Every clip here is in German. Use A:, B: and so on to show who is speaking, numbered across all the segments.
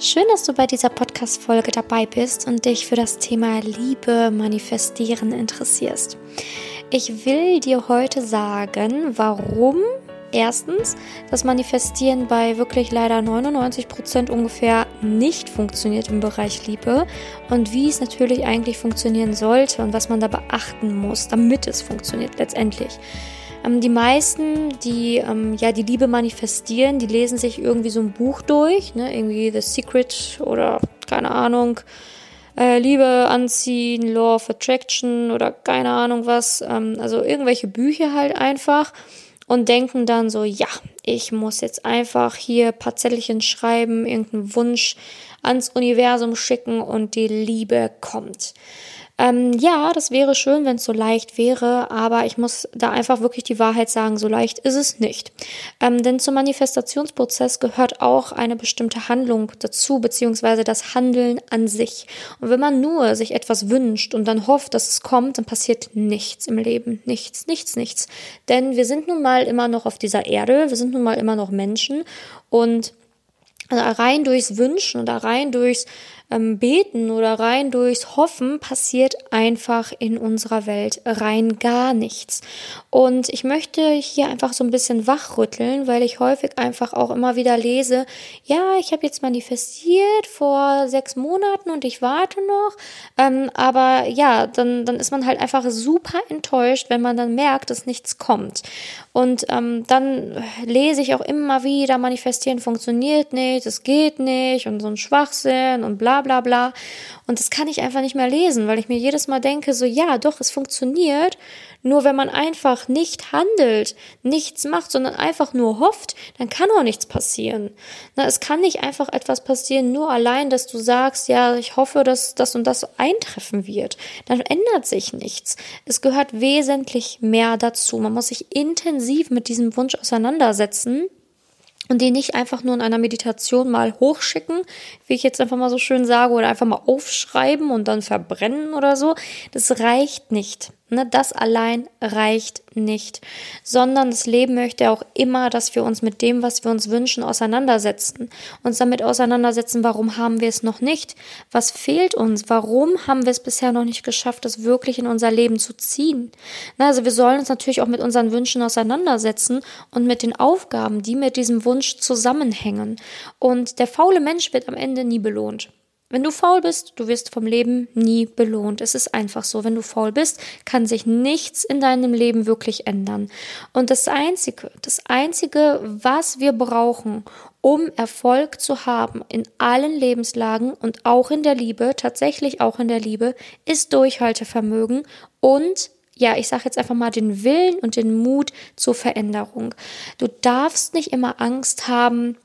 A: Schön, dass du bei dieser Podcast-Folge dabei bist und dich für das Thema Liebe manifestieren interessierst. Ich will dir heute sagen, warum erstens das Manifestieren bei wirklich leider 99 Prozent ungefähr nicht funktioniert im Bereich Liebe und wie es natürlich eigentlich funktionieren sollte und was man da beachten muss, damit es funktioniert letztendlich. Ähm, die meisten, die ähm, ja die Liebe manifestieren, die lesen sich irgendwie so ein Buch durch, ne? irgendwie The Secret oder keine Ahnung, äh, Liebe anziehen, Law of Attraction oder keine Ahnung was, ähm, also irgendwelche Bücher halt einfach und denken dann so, ja, ich muss jetzt einfach hier paar Zettelchen schreiben, irgendeinen Wunsch ans Universum schicken und die Liebe kommt. Ähm, ja, das wäre schön, wenn es so leicht wäre, aber ich muss da einfach wirklich die Wahrheit sagen, so leicht ist es nicht. Ähm, denn zum Manifestationsprozess gehört auch eine bestimmte Handlung dazu, beziehungsweise das Handeln an sich. Und wenn man nur sich etwas wünscht und dann hofft, dass es kommt, dann passiert nichts im Leben. Nichts, nichts, nichts. Denn wir sind nun mal immer noch auf dieser Erde, wir sind nun mal immer noch Menschen und rein durchs Wünschen oder rein durchs ähm, Beten oder rein durchs Hoffen passiert einfach in unserer Welt rein gar nichts. Und ich möchte hier einfach so ein bisschen wachrütteln, weil ich häufig einfach auch immer wieder lese, ja, ich habe jetzt manifestiert vor sechs Monaten und ich warte noch. Ähm, aber ja, dann, dann ist man halt einfach super enttäuscht, wenn man dann merkt, dass nichts kommt. Und ähm, dann lese ich auch immer wieder, manifestieren funktioniert nicht, es geht nicht und so ein Schwachsinn und bla bla bla. Und das kann ich einfach nicht mehr lesen, weil ich mir jedes Mal denke, so ja, doch, es funktioniert. Nur wenn man einfach nicht handelt, nichts macht, sondern einfach nur hofft, dann kann auch nichts passieren. Na, es kann nicht einfach etwas passieren, nur allein, dass du sagst, ja, ich hoffe, dass das und das eintreffen wird. Dann ändert sich nichts. Es gehört wesentlich mehr dazu. Man muss sich intensiv mit diesem Wunsch auseinandersetzen und den nicht einfach nur in einer Meditation mal hochschicken, wie ich jetzt einfach mal so schön sage, oder einfach mal aufschreiben und dann verbrennen oder so. Das reicht nicht. Ne, das allein reicht nicht, sondern das Leben möchte auch immer, dass wir uns mit dem, was wir uns wünschen, auseinandersetzen. Uns damit auseinandersetzen, warum haben wir es noch nicht? Was fehlt uns? Warum haben wir es bisher noch nicht geschafft, das wirklich in unser Leben zu ziehen? Na, also wir sollen uns natürlich auch mit unseren Wünschen auseinandersetzen und mit den Aufgaben, die mit diesem Wunsch zusammenhängen. Und der faule Mensch wird am Ende nie belohnt. Wenn du faul bist, du wirst vom Leben nie belohnt. Es ist einfach so. Wenn du faul bist, kann sich nichts in deinem Leben wirklich ändern. Und das Einzige, das Einzige, was wir brauchen, um Erfolg zu haben in allen Lebenslagen und auch in der Liebe, tatsächlich auch in der Liebe, ist Durchhaltevermögen und ja, ich sage jetzt einfach mal den Willen und den Mut zur Veränderung. Du darfst nicht immer Angst haben,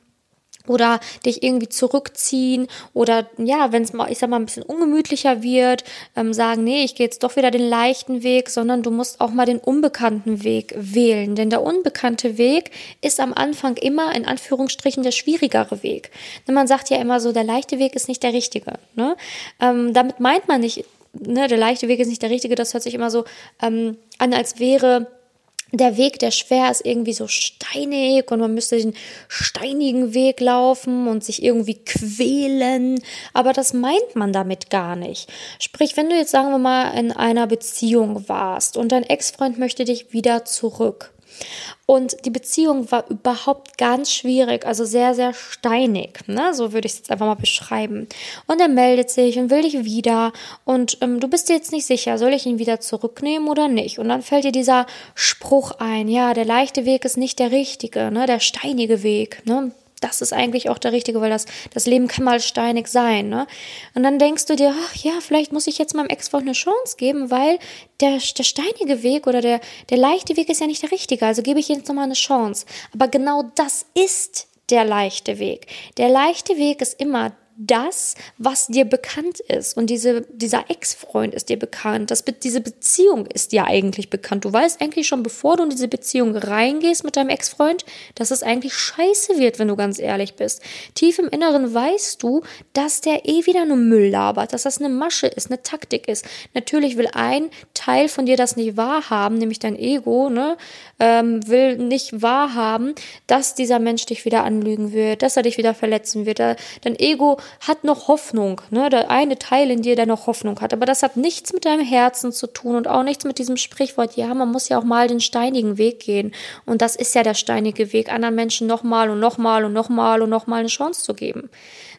A: oder dich irgendwie zurückziehen oder ja, wenn es mal, ich sag mal, ein bisschen ungemütlicher wird, ähm, sagen, nee, ich gehe jetzt doch wieder den leichten Weg, sondern du musst auch mal den unbekannten Weg wählen. Denn der unbekannte Weg ist am Anfang immer in Anführungsstrichen der schwierigere Weg. Man sagt ja immer so, der leichte Weg ist nicht der richtige. Ne? Ähm, damit meint man nicht, ne, der leichte Weg ist nicht der richtige, das hört sich immer so ähm, an, als wäre der Weg, der schwer ist, irgendwie so steinig und man müsste den steinigen Weg laufen und sich irgendwie quälen. Aber das meint man damit gar nicht. Sprich, wenn du jetzt sagen wir mal in einer Beziehung warst und dein Ex-Freund möchte dich wieder zurück und die Beziehung war überhaupt ganz schwierig, also sehr, sehr steinig. Ne? So würde ich es jetzt einfach mal beschreiben. Und er meldet sich und will dich wieder. Und ähm, du bist dir jetzt nicht sicher, soll ich ihn wieder zurücknehmen oder nicht? Und dann fällt dir dieser Spruch ein, ja, der leichte Weg ist nicht der richtige, ne? der steinige Weg. Ne? Das ist eigentlich auch der richtige, weil das, das Leben kann mal steinig sein. Ne? Und dann denkst du dir, ach ja, vielleicht muss ich jetzt meinem Ex-Freund eine Chance geben, weil der, der steinige Weg oder der, der leichte Weg ist ja nicht der richtige. Also gebe ich jetzt nochmal eine Chance. Aber genau das ist der leichte Weg. Der leichte Weg ist immer das, was dir bekannt ist. Und diese, dieser Ex-Freund ist dir bekannt. Das, diese Beziehung ist dir eigentlich bekannt. Du weißt eigentlich schon, bevor du in diese Beziehung reingehst mit deinem Ex-Freund, dass es eigentlich scheiße wird, wenn du ganz ehrlich bist. Tief im Inneren weißt du, dass der eh wieder nur Müll labert, dass das eine Masche ist, eine Taktik ist. Natürlich will ein Teil von dir das nicht wahrhaben, nämlich dein Ego, ne, ähm, will nicht wahrhaben, dass dieser Mensch dich wieder anlügen wird, dass er dich wieder verletzen wird. Dein Ego hat noch Hoffnung, ne? Der eine Teil in dir, der noch Hoffnung hat. Aber das hat nichts mit deinem Herzen zu tun und auch nichts mit diesem Sprichwort. Ja, man muss ja auch mal den steinigen Weg gehen. Und das ist ja der steinige Weg, anderen Menschen nochmal und nochmal und nochmal und nochmal eine Chance zu geben.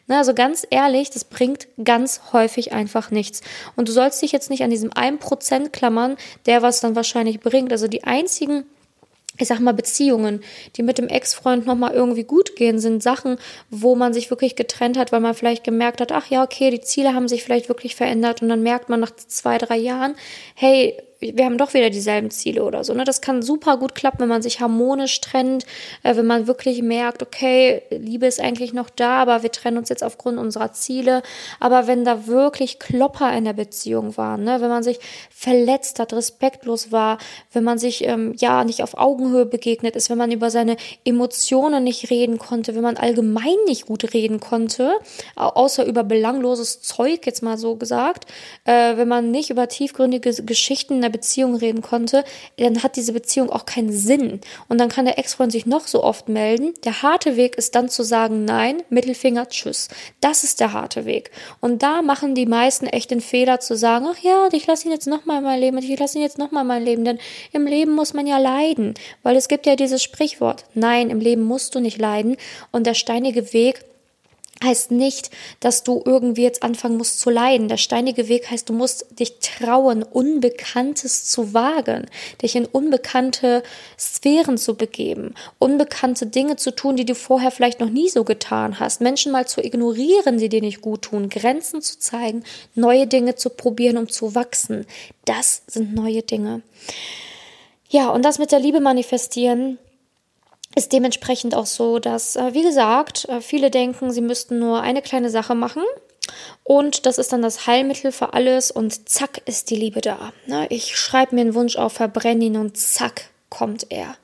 A: Ne, also ganz ehrlich, das bringt ganz häufig einfach nichts. Und du sollst dich jetzt nicht an diesem 1% klammern, der was dann wahrscheinlich bringt. Also die einzigen ich sag mal, Beziehungen, die mit dem Ex-Freund nochmal irgendwie gut gehen, sind Sachen, wo man sich wirklich getrennt hat, weil man vielleicht gemerkt hat, ach ja, okay, die Ziele haben sich vielleicht wirklich verändert und dann merkt man nach zwei, drei Jahren, hey, wir haben doch wieder dieselben Ziele oder so. Ne? Das kann super gut klappen, wenn man sich harmonisch trennt, äh, wenn man wirklich merkt, okay, Liebe ist eigentlich noch da, aber wir trennen uns jetzt aufgrund unserer Ziele. Aber wenn da wirklich Klopper in der Beziehung waren, ne? wenn man sich verletzt hat, respektlos war, wenn man sich ähm, ja nicht auf Augenhöhe begegnet ist, wenn man über seine Emotionen nicht reden konnte, wenn man allgemein nicht gut reden konnte, außer über belangloses Zeug, jetzt mal so gesagt, äh, wenn man nicht über tiefgründige Geschichten in der Beziehung reden konnte, dann hat diese Beziehung auch keinen Sinn. Und dann kann der Ex-Freund sich noch so oft melden. Der harte Weg ist dann zu sagen, nein, Mittelfinger, tschüss. Das ist der harte Weg. Und da machen die meisten echt den Fehler zu sagen, ach ja, ich lasse ihn jetzt nochmal mein Leben, ich lasse ihn jetzt nochmal mein Leben, denn im Leben muss man ja leiden. Weil es gibt ja dieses Sprichwort, nein, im Leben musst du nicht leiden. Und der steinige Weg heißt nicht, dass du irgendwie jetzt anfangen musst zu leiden. Der steinige Weg heißt, du musst dich trauen, Unbekanntes zu wagen, dich in unbekannte Sphären zu begeben, unbekannte Dinge zu tun, die du vorher vielleicht noch nie so getan hast, Menschen mal zu ignorieren, die dir nicht gut tun, Grenzen zu zeigen, neue Dinge zu probieren, um zu wachsen. Das sind neue Dinge. Ja, und das mit der Liebe manifestieren, ist dementsprechend auch so, dass, äh, wie gesagt, äh, viele denken, sie müssten nur eine kleine Sache machen und das ist dann das Heilmittel für alles und zack ist die Liebe da. Ne? Ich schreibe mir einen Wunsch auf, verbrenne ihn und zack kommt er.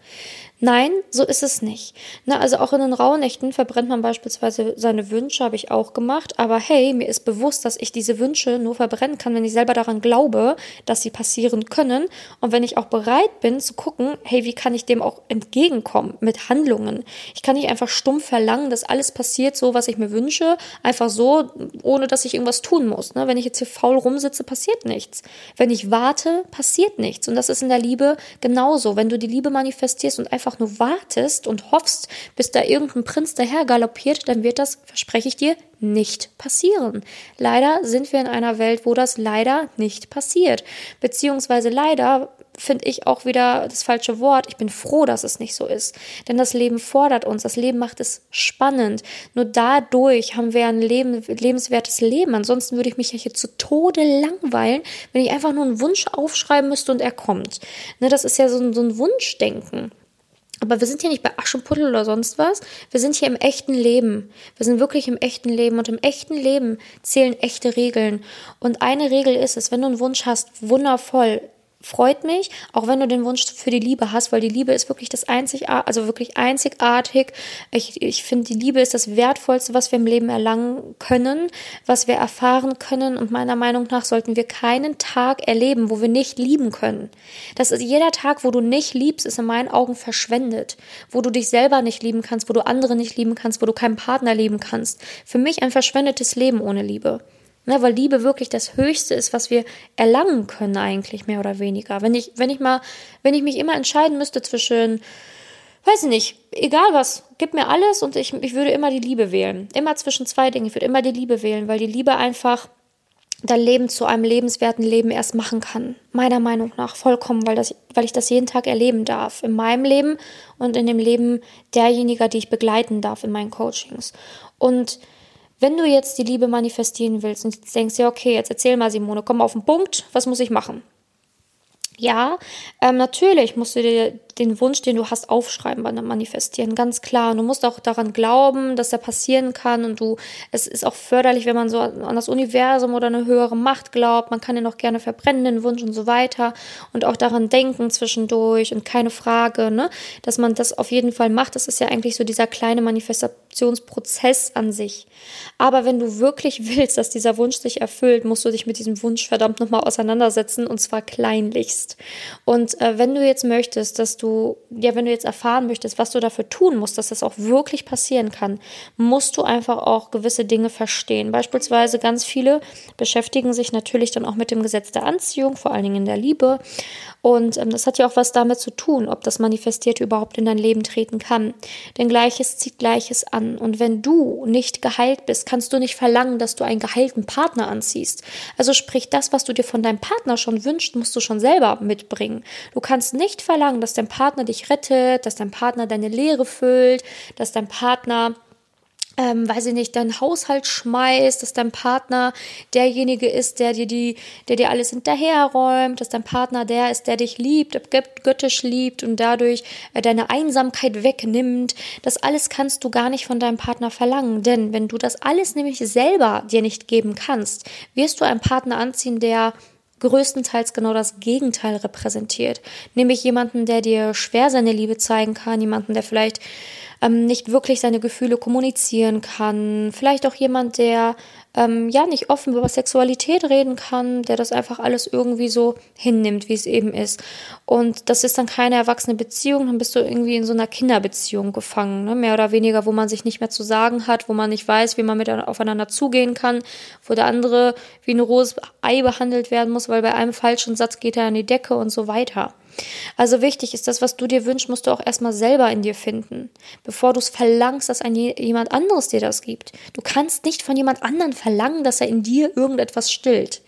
A: Nein, so ist es nicht. Na, also auch in den Rauhnächten verbrennt man beispielsweise seine Wünsche, habe ich auch gemacht. Aber hey, mir ist bewusst, dass ich diese Wünsche nur verbrennen kann, wenn ich selber daran glaube, dass sie passieren können. Und wenn ich auch bereit bin zu gucken, hey, wie kann ich dem auch entgegenkommen mit Handlungen? Ich kann nicht einfach stumpf verlangen, dass alles passiert, so was ich mir wünsche, einfach so, ohne dass ich irgendwas tun muss. Ne? Wenn ich jetzt hier faul rumsitze, passiert nichts. Wenn ich warte, passiert nichts. Und das ist in der Liebe genauso. Wenn du die Liebe manifestierst und einfach einfach nur wartest und hoffst, bis da irgendein Prinz daher galoppiert, dann wird das, verspreche ich dir, nicht passieren. Leider sind wir in einer Welt, wo das leider nicht passiert. Beziehungsweise leider finde ich auch wieder das falsche Wort. Ich bin froh, dass es nicht so ist. Denn das Leben fordert uns, das Leben macht es spannend. Nur dadurch haben wir ein Leben, lebenswertes Leben. Ansonsten würde ich mich ja hier zu Tode langweilen, wenn ich einfach nur einen Wunsch aufschreiben müsste und er kommt. Ne, das ist ja so so ein Wunschdenken. Aber wir sind hier nicht bei Aschenputtel oder sonst was. Wir sind hier im echten Leben. Wir sind wirklich im echten Leben. Und im echten Leben zählen echte Regeln. Und eine Regel ist es, wenn du einen Wunsch hast, wundervoll, freut mich, auch wenn du den Wunsch für die Liebe hast, weil die Liebe ist wirklich das einzig, also wirklich einzigartig. Ich, ich finde, die Liebe ist das Wertvollste, was wir im Leben erlangen können, was wir erfahren können. Und meiner Meinung nach sollten wir keinen Tag erleben, wo wir nicht lieben können. Das ist jeder Tag, wo du nicht liebst, ist in meinen Augen verschwendet. Wo du dich selber nicht lieben kannst, wo du andere nicht lieben kannst, wo du keinen Partner lieben kannst. Für mich ein verschwendetes Leben ohne Liebe. Ne, weil Liebe wirklich das Höchste ist, was wir erlangen können, eigentlich mehr oder weniger. Wenn ich, wenn ich mal, wenn ich mich immer entscheiden müsste zwischen, weiß ich nicht, egal was, gib mir alles und ich, ich würde immer die Liebe wählen. Immer zwischen zwei Dingen. Ich würde immer die Liebe wählen, weil die Liebe einfach dein Leben zu einem lebenswerten Leben erst machen kann. Meiner Meinung nach vollkommen, weil, das, weil ich das jeden Tag erleben darf. In meinem Leben und in dem Leben derjenigen, die ich begleiten darf in meinen Coachings. Und wenn du jetzt die Liebe manifestieren willst und denkst, ja, okay, jetzt erzähl mal, Simone, komm auf den Punkt, was muss ich machen? Ja, ähm, natürlich musst du dir den Wunsch, den du hast, aufschreiben, manifestieren, ganz klar. Und du musst auch daran glauben, dass er passieren kann. Und du, es ist auch förderlich, wenn man so an das Universum oder eine höhere Macht glaubt. Man kann den auch gerne verbrennen, den Wunsch und so weiter. Und auch daran denken zwischendurch und keine Frage, ne, dass man das auf jeden Fall macht. Das ist ja eigentlich so dieser kleine Manifesta Adoptionsprozess an sich. Aber wenn du wirklich willst, dass dieser Wunsch sich erfüllt, musst du dich mit diesem Wunsch verdammt nochmal auseinandersetzen und zwar kleinlichst. Und äh, wenn du jetzt möchtest, dass du, ja, wenn du jetzt erfahren möchtest, was du dafür tun musst, dass das auch wirklich passieren kann, musst du einfach auch gewisse Dinge verstehen. Beispielsweise ganz viele beschäftigen sich natürlich dann auch mit dem Gesetz der Anziehung, vor allen Dingen in der Liebe. Und ähm, das hat ja auch was damit zu tun, ob das Manifestierte überhaupt in dein Leben treten kann. Denn Gleiches zieht Gleiches an. Und wenn du nicht geheilt bist, kannst du nicht verlangen, dass du einen geheilten Partner anziehst. Also sprich, das, was du dir von deinem Partner schon wünschst, musst du schon selber mitbringen. Du kannst nicht verlangen, dass dein Partner dich rettet, dass dein Partner deine Leere füllt, dass dein Partner ähm, weiß ich nicht, deinen Haushalt schmeißt, dass dein Partner derjenige ist, der dir die, der dir alles hinterherräumt, dass dein Partner der ist, der dich liebt, göttisch liebt und dadurch äh, deine Einsamkeit wegnimmt. Das alles kannst du gar nicht von deinem Partner verlangen, denn wenn du das alles nämlich selber dir nicht geben kannst, wirst du einen Partner anziehen, der größtenteils genau das Gegenteil repräsentiert. Nämlich jemanden, der dir schwer seine Liebe zeigen kann, jemanden, der vielleicht ähm, nicht wirklich seine Gefühle kommunizieren kann. Vielleicht auch jemand, der ähm, ja nicht offen über Sexualität reden kann, der das einfach alles irgendwie so hinnimmt, wie es eben ist. Und das ist dann keine erwachsene Beziehung, dann bist du irgendwie in so einer Kinderbeziehung gefangen, ne? mehr oder weniger, wo man sich nicht mehr zu sagen hat, wo man nicht weiß, wie man mit aufeinander zugehen kann, wo der andere wie ein rohes Ei behandelt werden muss, weil bei einem falschen Satz geht er an die Decke und so weiter. Also wichtig ist das, was du dir wünschst, musst du auch erstmal selber in dir finden, bevor du es verlangst, dass ein jemand anderes dir das gibt. Du kannst nicht von jemand anderem verlangen, dass er in dir irgendetwas stillt.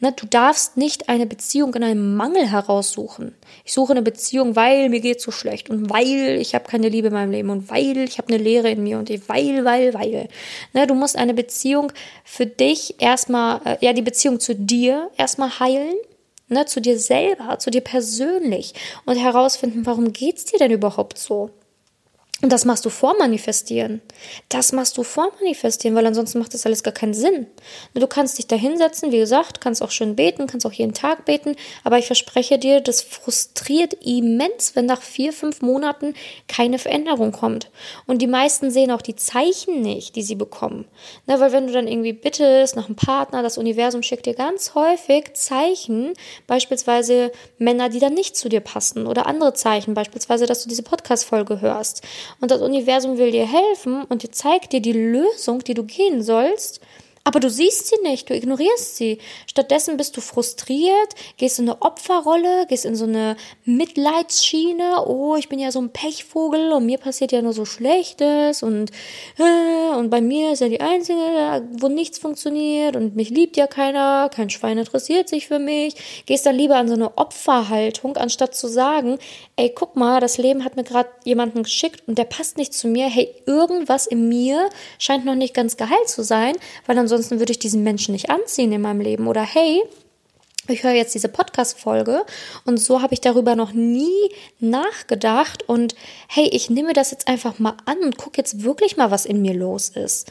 A: Ne, du darfst nicht eine Beziehung in einem Mangel heraussuchen. Ich suche eine Beziehung, weil mir geht so schlecht und weil ich habe keine Liebe in meinem Leben und weil ich habe eine Leere in mir und weil, weil, weil. Ne, du musst eine Beziehung für dich erstmal, äh, ja, die Beziehung zu dir erstmal heilen ne, zu dir selber, zu dir persönlich und herausfinden, warum geht's dir denn überhaupt so? Und das machst du vormanifestieren. Das machst du vormanifestieren, weil ansonsten macht das alles gar keinen Sinn. Du kannst dich da hinsetzen, wie gesagt, kannst auch schön beten, kannst auch jeden Tag beten, aber ich verspreche dir, das frustriert immens, wenn nach vier, fünf Monaten keine Veränderung kommt. Und die meisten sehen auch die Zeichen nicht, die sie bekommen. Na, weil wenn du dann irgendwie bittest nach einem Partner, das Universum schickt dir ganz häufig Zeichen, beispielsweise Männer, die dann nicht zu dir passen oder andere Zeichen, beispielsweise, dass du diese Podcast-Folge hörst. Und das Universum will dir helfen und dir zeigt dir die Lösung, die du gehen sollst. Aber du siehst sie nicht, du ignorierst sie. Stattdessen bist du frustriert, gehst in eine Opferrolle, gehst in so eine Mitleidsschiene. Oh, ich bin ja so ein Pechvogel und mir passiert ja nur so Schlechtes und, äh, und bei mir ist ja die Einzige, wo nichts funktioniert und mich liebt ja keiner, kein Schwein interessiert sich für mich. Gehst dann lieber an so eine Opferhaltung, anstatt zu sagen, ey, guck mal, das Leben hat mir gerade jemanden geschickt und der passt nicht zu mir. Hey, irgendwas in mir scheint noch nicht ganz geheilt zu sein, weil ansonsten würde ich diesen Menschen nicht anziehen in meinem Leben. Oder hey, ich höre jetzt diese Podcast-Folge und so habe ich darüber noch nie nachgedacht und hey, ich nehme das jetzt einfach mal an und gucke jetzt wirklich mal, was in mir los ist.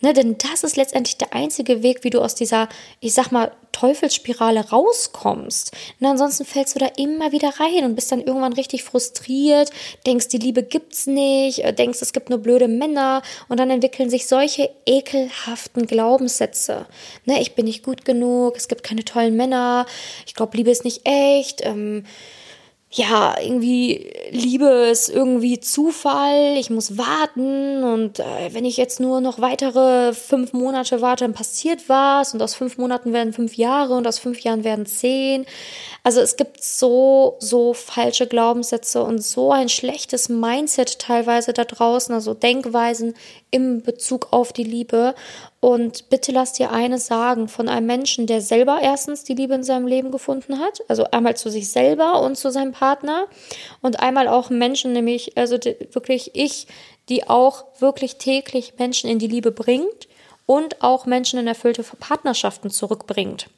A: Ne, denn das ist letztendlich der einzige Weg, wie du aus dieser, ich sag mal, Teufelsspirale rauskommst. Und ansonsten fällst du da immer wieder rein und bist dann irgendwann richtig frustriert, denkst, die Liebe gibt's nicht, äh, denkst, es gibt nur blöde Männer und dann entwickeln sich solche ekelhaften Glaubenssätze. Ne, ich bin nicht gut genug, es gibt keine tollen Männer, ich glaube, Liebe ist nicht echt, ähm, ja, irgendwie Liebe ist irgendwie Zufall, ich muss warten und äh, wenn ich jetzt nur noch weitere fünf Monate warte, dann passiert was und aus fünf Monaten werden fünf Jahre und aus fünf Jahren werden zehn. Also es gibt so, so falsche Glaubenssätze und so ein schlechtes Mindset teilweise da draußen, also Denkweisen im Bezug auf die Liebe. Und bitte lass dir eines sagen von einem Menschen, der selber erstens die Liebe in seinem Leben gefunden hat, also einmal zu sich selber und zu seinem Partner und einmal auch Menschen, nämlich also wirklich ich, die auch wirklich täglich Menschen in die Liebe bringt und auch Menschen in erfüllte Partnerschaften zurückbringt.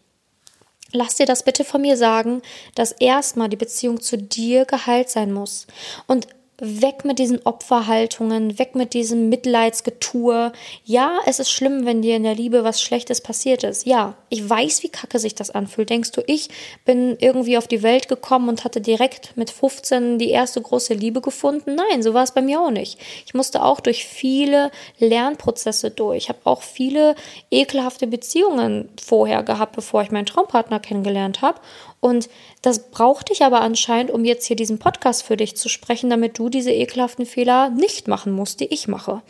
A: Lass dir das bitte von mir sagen, dass erstmal die Beziehung zu dir geheilt sein muss. Und weg mit diesen Opferhaltungen, weg mit diesem Mitleidsgetue. Ja, es ist schlimm, wenn dir in der Liebe was Schlechtes passiert ist. Ja, ich weiß, wie kacke sich das anfühlt. Denkst du, ich bin irgendwie auf die Welt gekommen und hatte direkt mit 15 die erste große Liebe gefunden? Nein, so war es bei mir auch nicht. Ich musste auch durch viele Lernprozesse durch. Ich habe auch viele ekelhafte Beziehungen vorher gehabt, bevor ich meinen Traumpartner kennengelernt habe. Und das brauchte ich aber anscheinend, um jetzt hier diesen Podcast für dich zu sprechen, damit du diese ekelhaften Fehler nicht machen musst, die ich mache.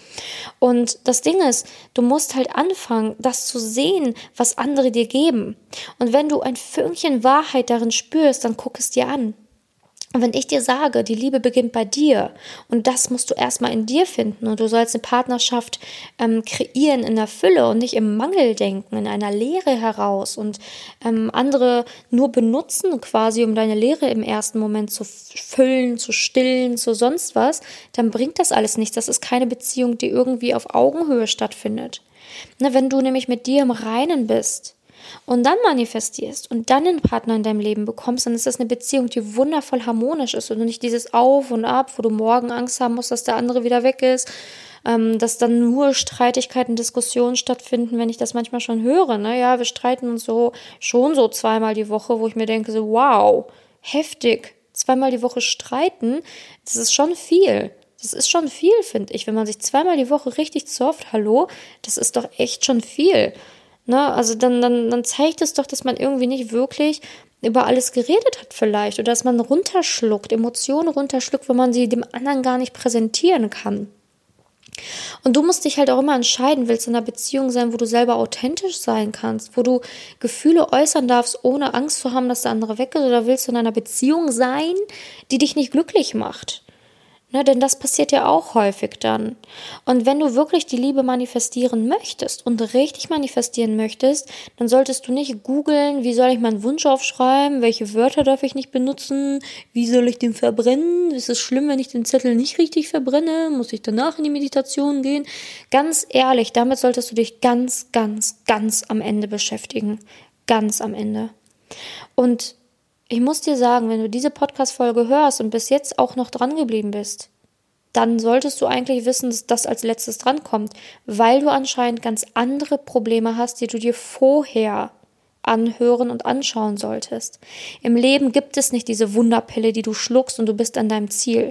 A: Und das Ding ist, du musst halt anfangen, das zu sehen, was andere dir geben. Und wenn du ein Fünkchen Wahrheit darin spürst, dann guck es dir an. Und wenn ich dir sage, die Liebe beginnt bei dir und das musst du erstmal in dir finden und du sollst eine Partnerschaft ähm, kreieren in der Fülle und nicht im Mangel denken, in einer Leere heraus und ähm, andere nur benutzen quasi, um deine Leere im ersten Moment zu füllen, zu stillen, zu sonst was, dann bringt das alles nichts. Das ist keine Beziehung, die irgendwie auf Augenhöhe stattfindet. Na, wenn du nämlich mit dir im Reinen bist, und dann manifestierst und dann einen Partner in deinem Leben bekommst, dann ist das eine Beziehung, die wundervoll harmonisch ist und nicht dieses Auf und Ab, wo du morgen Angst haben musst, dass der andere wieder weg ist, ähm, dass dann nur Streitigkeiten, Diskussionen stattfinden, wenn ich das manchmal schon höre. Ne? Ja, wir streiten uns so schon so zweimal die Woche, wo ich mir denke, so wow, heftig, zweimal die Woche streiten, das ist schon viel. Das ist schon viel, finde ich. Wenn man sich zweimal die Woche richtig zofft, hallo, das ist doch echt schon viel. Ne? Also dann, dann, dann zeigt es doch, dass man irgendwie nicht wirklich über alles geredet hat vielleicht oder dass man runterschluckt, Emotionen runterschluckt, wenn man sie dem anderen gar nicht präsentieren kann. Und du musst dich halt auch immer entscheiden, willst du in einer Beziehung sein, wo du selber authentisch sein kannst, wo du Gefühle äußern darfst, ohne Angst zu haben, dass der andere weg ist, oder willst du in einer Beziehung sein, die dich nicht glücklich macht? Ne, denn das passiert ja auch häufig dann. Und wenn du wirklich die Liebe manifestieren möchtest und richtig manifestieren möchtest, dann solltest du nicht googeln, wie soll ich meinen Wunsch aufschreiben, welche Wörter darf ich nicht benutzen, wie soll ich den verbrennen, ist es schlimm, wenn ich den Zettel nicht richtig verbrenne, muss ich danach in die Meditation gehen. Ganz ehrlich, damit solltest du dich ganz, ganz, ganz am Ende beschäftigen. Ganz am Ende. Und ich muss dir sagen, wenn du diese Podcast-Folge hörst und bis jetzt auch noch dran geblieben bist, dann solltest du eigentlich wissen, dass das als letztes drankommt, weil du anscheinend ganz andere Probleme hast, die du dir vorher anhören und anschauen solltest. Im Leben gibt es nicht diese Wunderpille, die du schluckst und du bist an deinem Ziel.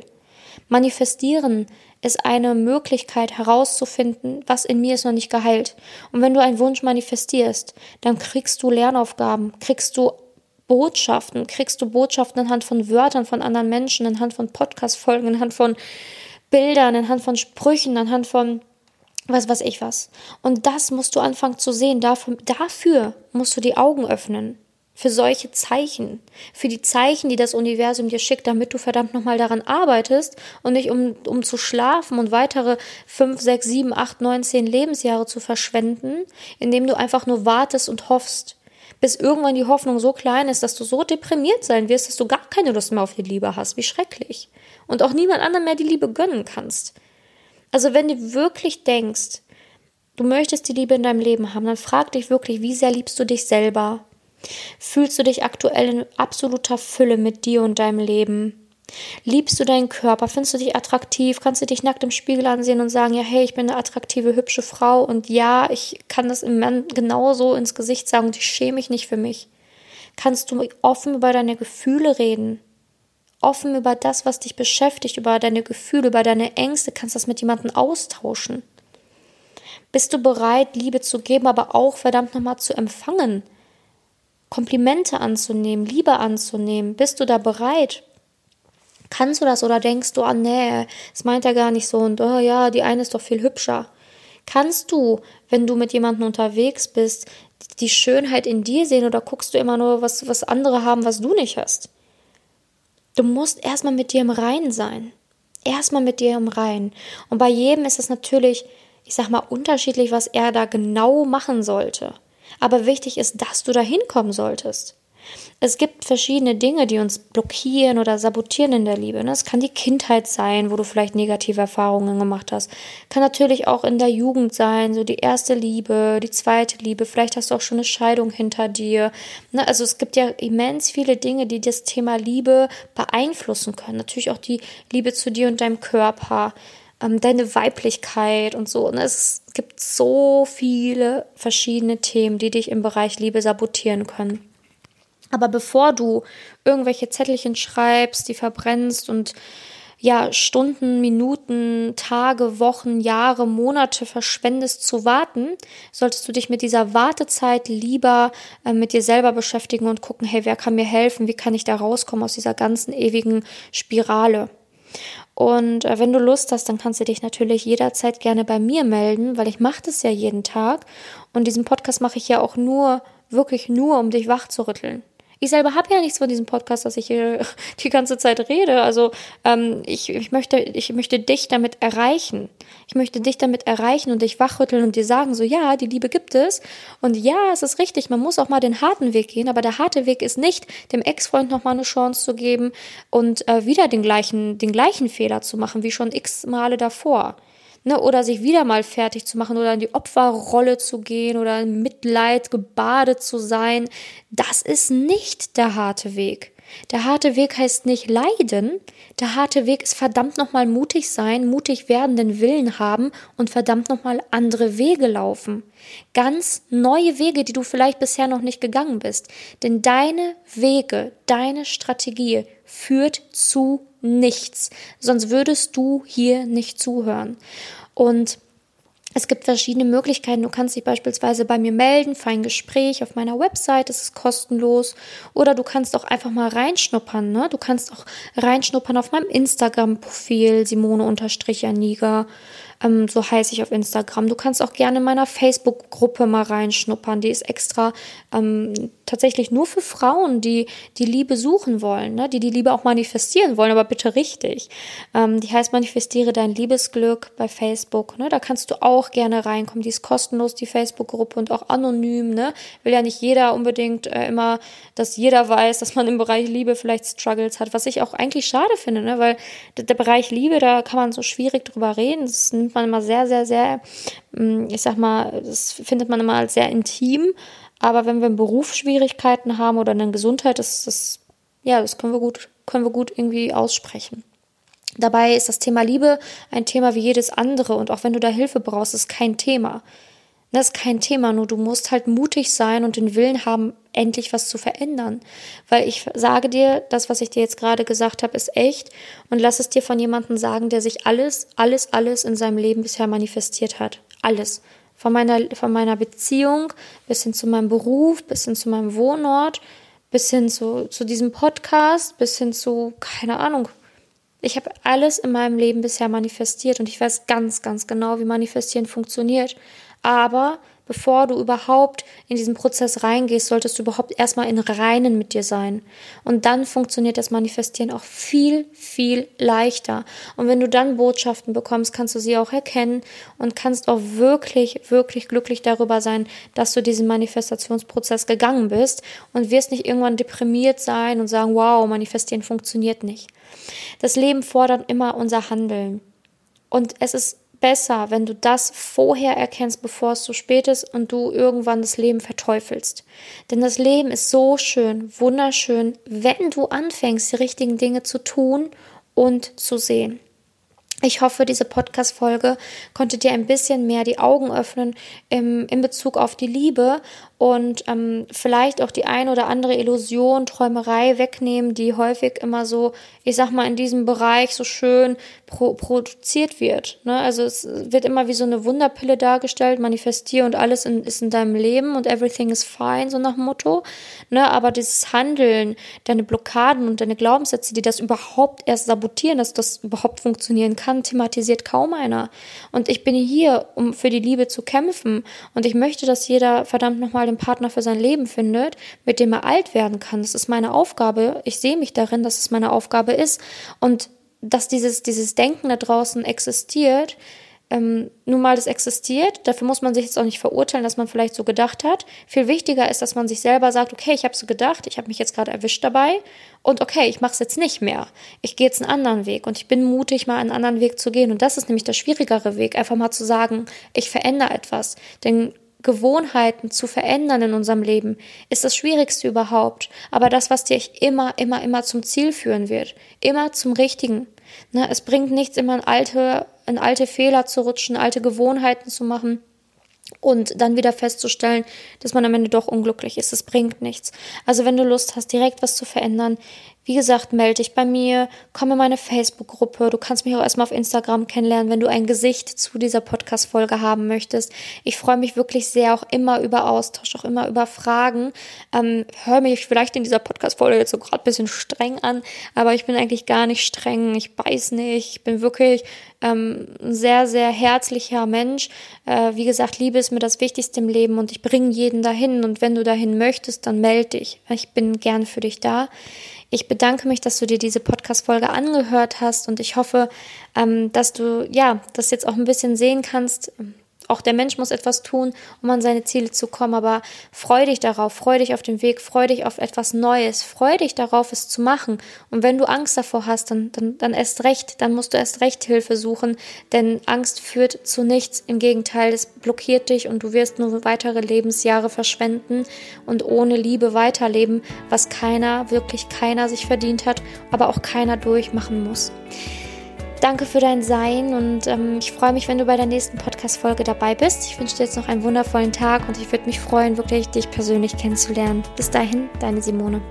A: Manifestieren ist eine Möglichkeit herauszufinden, was in mir ist noch nicht geheilt. Und wenn du einen Wunsch manifestierst, dann kriegst du Lernaufgaben, kriegst du Botschaften, kriegst du Botschaften anhand von Wörtern von anderen Menschen, anhand von Podcast-Folgen, anhand von Bildern, anhand von Sprüchen, anhand von was weiß ich was. Und das musst du anfangen zu sehen. Dafür, dafür musst du die Augen öffnen. Für solche Zeichen. Für die Zeichen, die das Universum dir schickt, damit du verdammt nochmal daran arbeitest und nicht um, um zu schlafen und weitere fünf, sechs, sieben, acht, neun, zehn Lebensjahre zu verschwenden, indem du einfach nur wartest und hoffst bis irgendwann die Hoffnung so klein ist, dass du so deprimiert sein wirst, dass du gar keine Lust mehr auf die Liebe hast. Wie schrecklich. Und auch niemand anderem mehr die Liebe gönnen kannst. Also wenn du wirklich denkst, du möchtest die Liebe in deinem Leben haben, dann frag dich wirklich, wie sehr liebst du dich selber? Fühlst du dich aktuell in absoluter Fülle mit dir und deinem Leben? Liebst du deinen Körper? Findest du dich attraktiv? Kannst du dich nackt im Spiegel ansehen und sagen, ja, hey, ich bin eine attraktive, hübsche Frau und ja, ich kann das im Mann genauso ins Gesicht sagen und ich schäme mich nicht für mich? Kannst du offen über deine Gefühle reden? Offen über das, was dich beschäftigt, über deine Gefühle, über deine Ängste, kannst das mit jemandem austauschen? Bist du bereit, Liebe zu geben, aber auch verdammt nochmal zu empfangen? Komplimente anzunehmen, Liebe anzunehmen? Bist du da bereit? Kannst du das oder denkst du, ah nee, das meint er gar nicht so und oh ja, die eine ist doch viel hübscher. Kannst du, wenn du mit jemandem unterwegs bist, die Schönheit in dir sehen oder guckst du immer nur, was, was andere haben, was du nicht hast? Du musst erstmal mit dir im Reinen sein. Erstmal mit dir im Reinen. Und bei jedem ist es natürlich, ich sag mal, unterschiedlich, was er da genau machen sollte. Aber wichtig ist, dass du da hinkommen solltest. Es gibt verschiedene Dinge, die uns blockieren oder sabotieren in der Liebe. Ne? Es kann die Kindheit sein, wo du vielleicht negative Erfahrungen gemacht hast. Kann natürlich auch in der Jugend sein, so die erste Liebe, die zweite Liebe. Vielleicht hast du auch schon eine Scheidung hinter dir. Ne? Also es gibt ja immens viele Dinge, die das Thema Liebe beeinflussen können. Natürlich auch die Liebe zu dir und deinem Körper ähm, deine Weiblichkeit und so. Und ne? es gibt so viele verschiedene Themen, die dich im Bereich Liebe sabotieren können. Aber bevor du irgendwelche Zettelchen schreibst, die verbrennst und ja, Stunden, Minuten, Tage, Wochen, Jahre, Monate verschwendest zu warten, solltest du dich mit dieser Wartezeit lieber äh, mit dir selber beschäftigen und gucken, hey, wer kann mir helfen? Wie kann ich da rauskommen aus dieser ganzen ewigen Spirale? Und äh, wenn du Lust hast, dann kannst du dich natürlich jederzeit gerne bei mir melden, weil ich mache das ja jeden Tag. Und diesen Podcast mache ich ja auch nur, wirklich nur, um dich wach zu rütteln. Ich selber habe ja nichts von diesem Podcast, dass ich hier die ganze Zeit rede. Also ähm, ich, ich, möchte, ich möchte dich damit erreichen. Ich möchte dich damit erreichen und dich wachrütteln und dir sagen, so ja, die Liebe gibt es. Und ja, es ist richtig, man muss auch mal den harten Weg gehen, aber der harte Weg ist nicht, dem Ex-Freund nochmal eine Chance zu geben und äh, wieder den gleichen, den gleichen Fehler zu machen, wie schon x Male davor ne, oder sich wieder mal fertig zu machen oder in die Opferrolle zu gehen oder in Mitleid gebadet zu sein, das ist nicht der harte Weg. Der harte Weg heißt nicht leiden. Der harte Weg ist verdammt nochmal mutig sein, mutig werden, den Willen haben und verdammt nochmal andere Wege laufen. Ganz neue Wege, die du vielleicht bisher noch nicht gegangen bist. Denn deine Wege, deine Strategie führt zu nichts. Sonst würdest du hier nicht zuhören. Und es gibt verschiedene Möglichkeiten. Du kannst dich beispielsweise bei mir melden für ein Gespräch auf meiner Website, das ist kostenlos. Oder du kannst auch einfach mal reinschnuppern. Ne? Du kannst auch reinschnuppern auf meinem Instagram-Profil, Simone-Janiga. Ähm, so heiße ich auf Instagram. Du kannst auch gerne in meiner Facebook-Gruppe mal reinschnuppern. Die ist extra ähm, tatsächlich nur für Frauen, die die Liebe suchen wollen, ne? die die Liebe auch manifestieren wollen, aber bitte richtig. Ähm, die heißt Manifestiere dein Liebesglück bei Facebook. Ne? Da kannst du auch gerne reinkommen. Die ist kostenlos, die Facebook-Gruppe und auch anonym. Ne? Will ja nicht jeder unbedingt äh, immer, dass jeder weiß, dass man im Bereich Liebe vielleicht Struggles hat, was ich auch eigentlich schade finde, ne? weil der, der Bereich Liebe, da kann man so schwierig drüber reden. Das nimmt man immer sehr, sehr, sehr, mm, ich sag mal, das findet man immer als sehr intim. Aber wenn wir Berufsschwierigkeiten haben oder eine Gesundheit, das, das, ja, das können wir gut, können wir gut irgendwie aussprechen. Dabei ist das Thema Liebe ein Thema wie jedes andere und auch wenn du da Hilfe brauchst, ist kein Thema. Das ist kein Thema, nur du musst halt mutig sein und den Willen haben, endlich was zu verändern. Weil ich sage dir, das, was ich dir jetzt gerade gesagt habe, ist echt und lass es dir von jemandem sagen, der sich alles, alles, alles in seinem Leben bisher manifestiert hat. Alles. Von meiner, von meiner Beziehung bis hin zu meinem Beruf, bis hin zu meinem Wohnort, bis hin zu, zu diesem Podcast, bis hin zu, keine Ahnung. Ich habe alles in meinem Leben bisher manifestiert und ich weiß ganz, ganz genau, wie Manifestieren funktioniert. Aber bevor du überhaupt in diesen Prozess reingehst, solltest du überhaupt erstmal in Reinen mit dir sein. Und dann funktioniert das Manifestieren auch viel, viel leichter. Und wenn du dann Botschaften bekommst, kannst du sie auch erkennen und kannst auch wirklich, wirklich glücklich darüber sein, dass du diesen Manifestationsprozess gegangen bist und wirst nicht irgendwann deprimiert sein und sagen, wow, Manifestieren funktioniert nicht. Das Leben fordert immer unser Handeln. Und es ist besser, wenn du das vorher erkennst, bevor es zu spät ist und du irgendwann das Leben verteufelst. Denn das Leben ist so schön, wunderschön, wenn du anfängst, die richtigen Dinge zu tun und zu sehen. Ich hoffe, diese Podcast-Folge konnte dir ein bisschen mehr die Augen öffnen im, in Bezug auf die Liebe und ähm, vielleicht auch die ein oder andere Illusion, Träumerei wegnehmen, die häufig immer so, ich sag mal, in diesem Bereich so schön pro produziert wird. Ne? Also es wird immer wie so eine Wunderpille dargestellt, manifestier und alles in, ist in deinem Leben und everything is fine, so nach Motto. Ne? Aber dieses Handeln, deine Blockaden und deine Glaubenssätze, die das überhaupt erst sabotieren, dass das überhaupt funktionieren kann, thematisiert kaum einer. Und ich bin hier, um für die Liebe zu kämpfen. Und ich möchte, dass jeder verdammt nochmal den Partner für sein Leben findet, mit dem er alt werden kann. Das ist meine Aufgabe. Ich sehe mich darin, dass es meine Aufgabe ist. Und dass dieses, dieses Denken da draußen existiert, ähm, nun mal das existiert. Dafür muss man sich jetzt auch nicht verurteilen, dass man vielleicht so gedacht hat. Viel wichtiger ist, dass man sich selber sagt, okay, ich habe so gedacht, ich habe mich jetzt gerade erwischt dabei und okay, ich mache es jetzt nicht mehr. Ich gehe jetzt einen anderen Weg und ich bin mutig, mal einen anderen Weg zu gehen. Und das ist nämlich der schwierigere Weg, einfach mal zu sagen, ich verändere etwas. Denn Gewohnheiten zu verändern in unserem Leben, ist das Schwierigste überhaupt. Aber das, was dich immer, immer, immer zum Ziel führen wird. Immer zum Richtigen. Ne, es bringt nichts, immer in alte, in alte Fehler zu rutschen, alte Gewohnheiten zu machen und dann wieder festzustellen, dass man am Ende doch unglücklich ist. Es bringt nichts. Also wenn du Lust hast, direkt was zu verändern, wie gesagt, melde dich bei mir, komm in meine Facebook-Gruppe. Du kannst mich auch erstmal auf Instagram kennenlernen, wenn du ein Gesicht zu dieser Podcast-Folge haben möchtest. Ich freue mich wirklich sehr auch immer über Austausch, auch immer über Fragen. Ähm, hör mich vielleicht in dieser Podcast-Folge jetzt so gerade ein bisschen streng an, aber ich bin eigentlich gar nicht streng. Ich beiß nicht. Ich bin wirklich ähm, ein sehr, sehr herzlicher Mensch. Äh, wie gesagt, Liebe ist mir das Wichtigste im Leben und ich bringe jeden dahin. Und wenn du dahin möchtest, dann melde dich. Ich bin gern für dich da. Ich bedanke mich, dass du dir diese Podcast-Folge angehört hast und ich hoffe, ähm, dass du ja das jetzt auch ein bisschen sehen kannst, auch der Mensch muss etwas tun, um an seine Ziele zu kommen, aber freu dich darauf, freu dich auf den Weg, freu dich auf etwas Neues, freu dich darauf, es zu machen. Und wenn du Angst davor hast, dann, dann, dann erst recht, dann musst du erst recht Hilfe suchen, denn Angst führt zu nichts. Im Gegenteil, es blockiert dich und du wirst nur weitere Lebensjahre verschwenden und ohne Liebe weiterleben, was keiner, wirklich keiner sich verdient hat, aber auch keiner durchmachen muss. Danke für dein Sein und ähm, ich freue mich, wenn du bei der nächsten Podcast-Folge dabei bist. Ich wünsche dir jetzt noch einen wundervollen Tag und ich würde mich freuen, wirklich dich persönlich kennenzulernen. Bis dahin, deine Simone.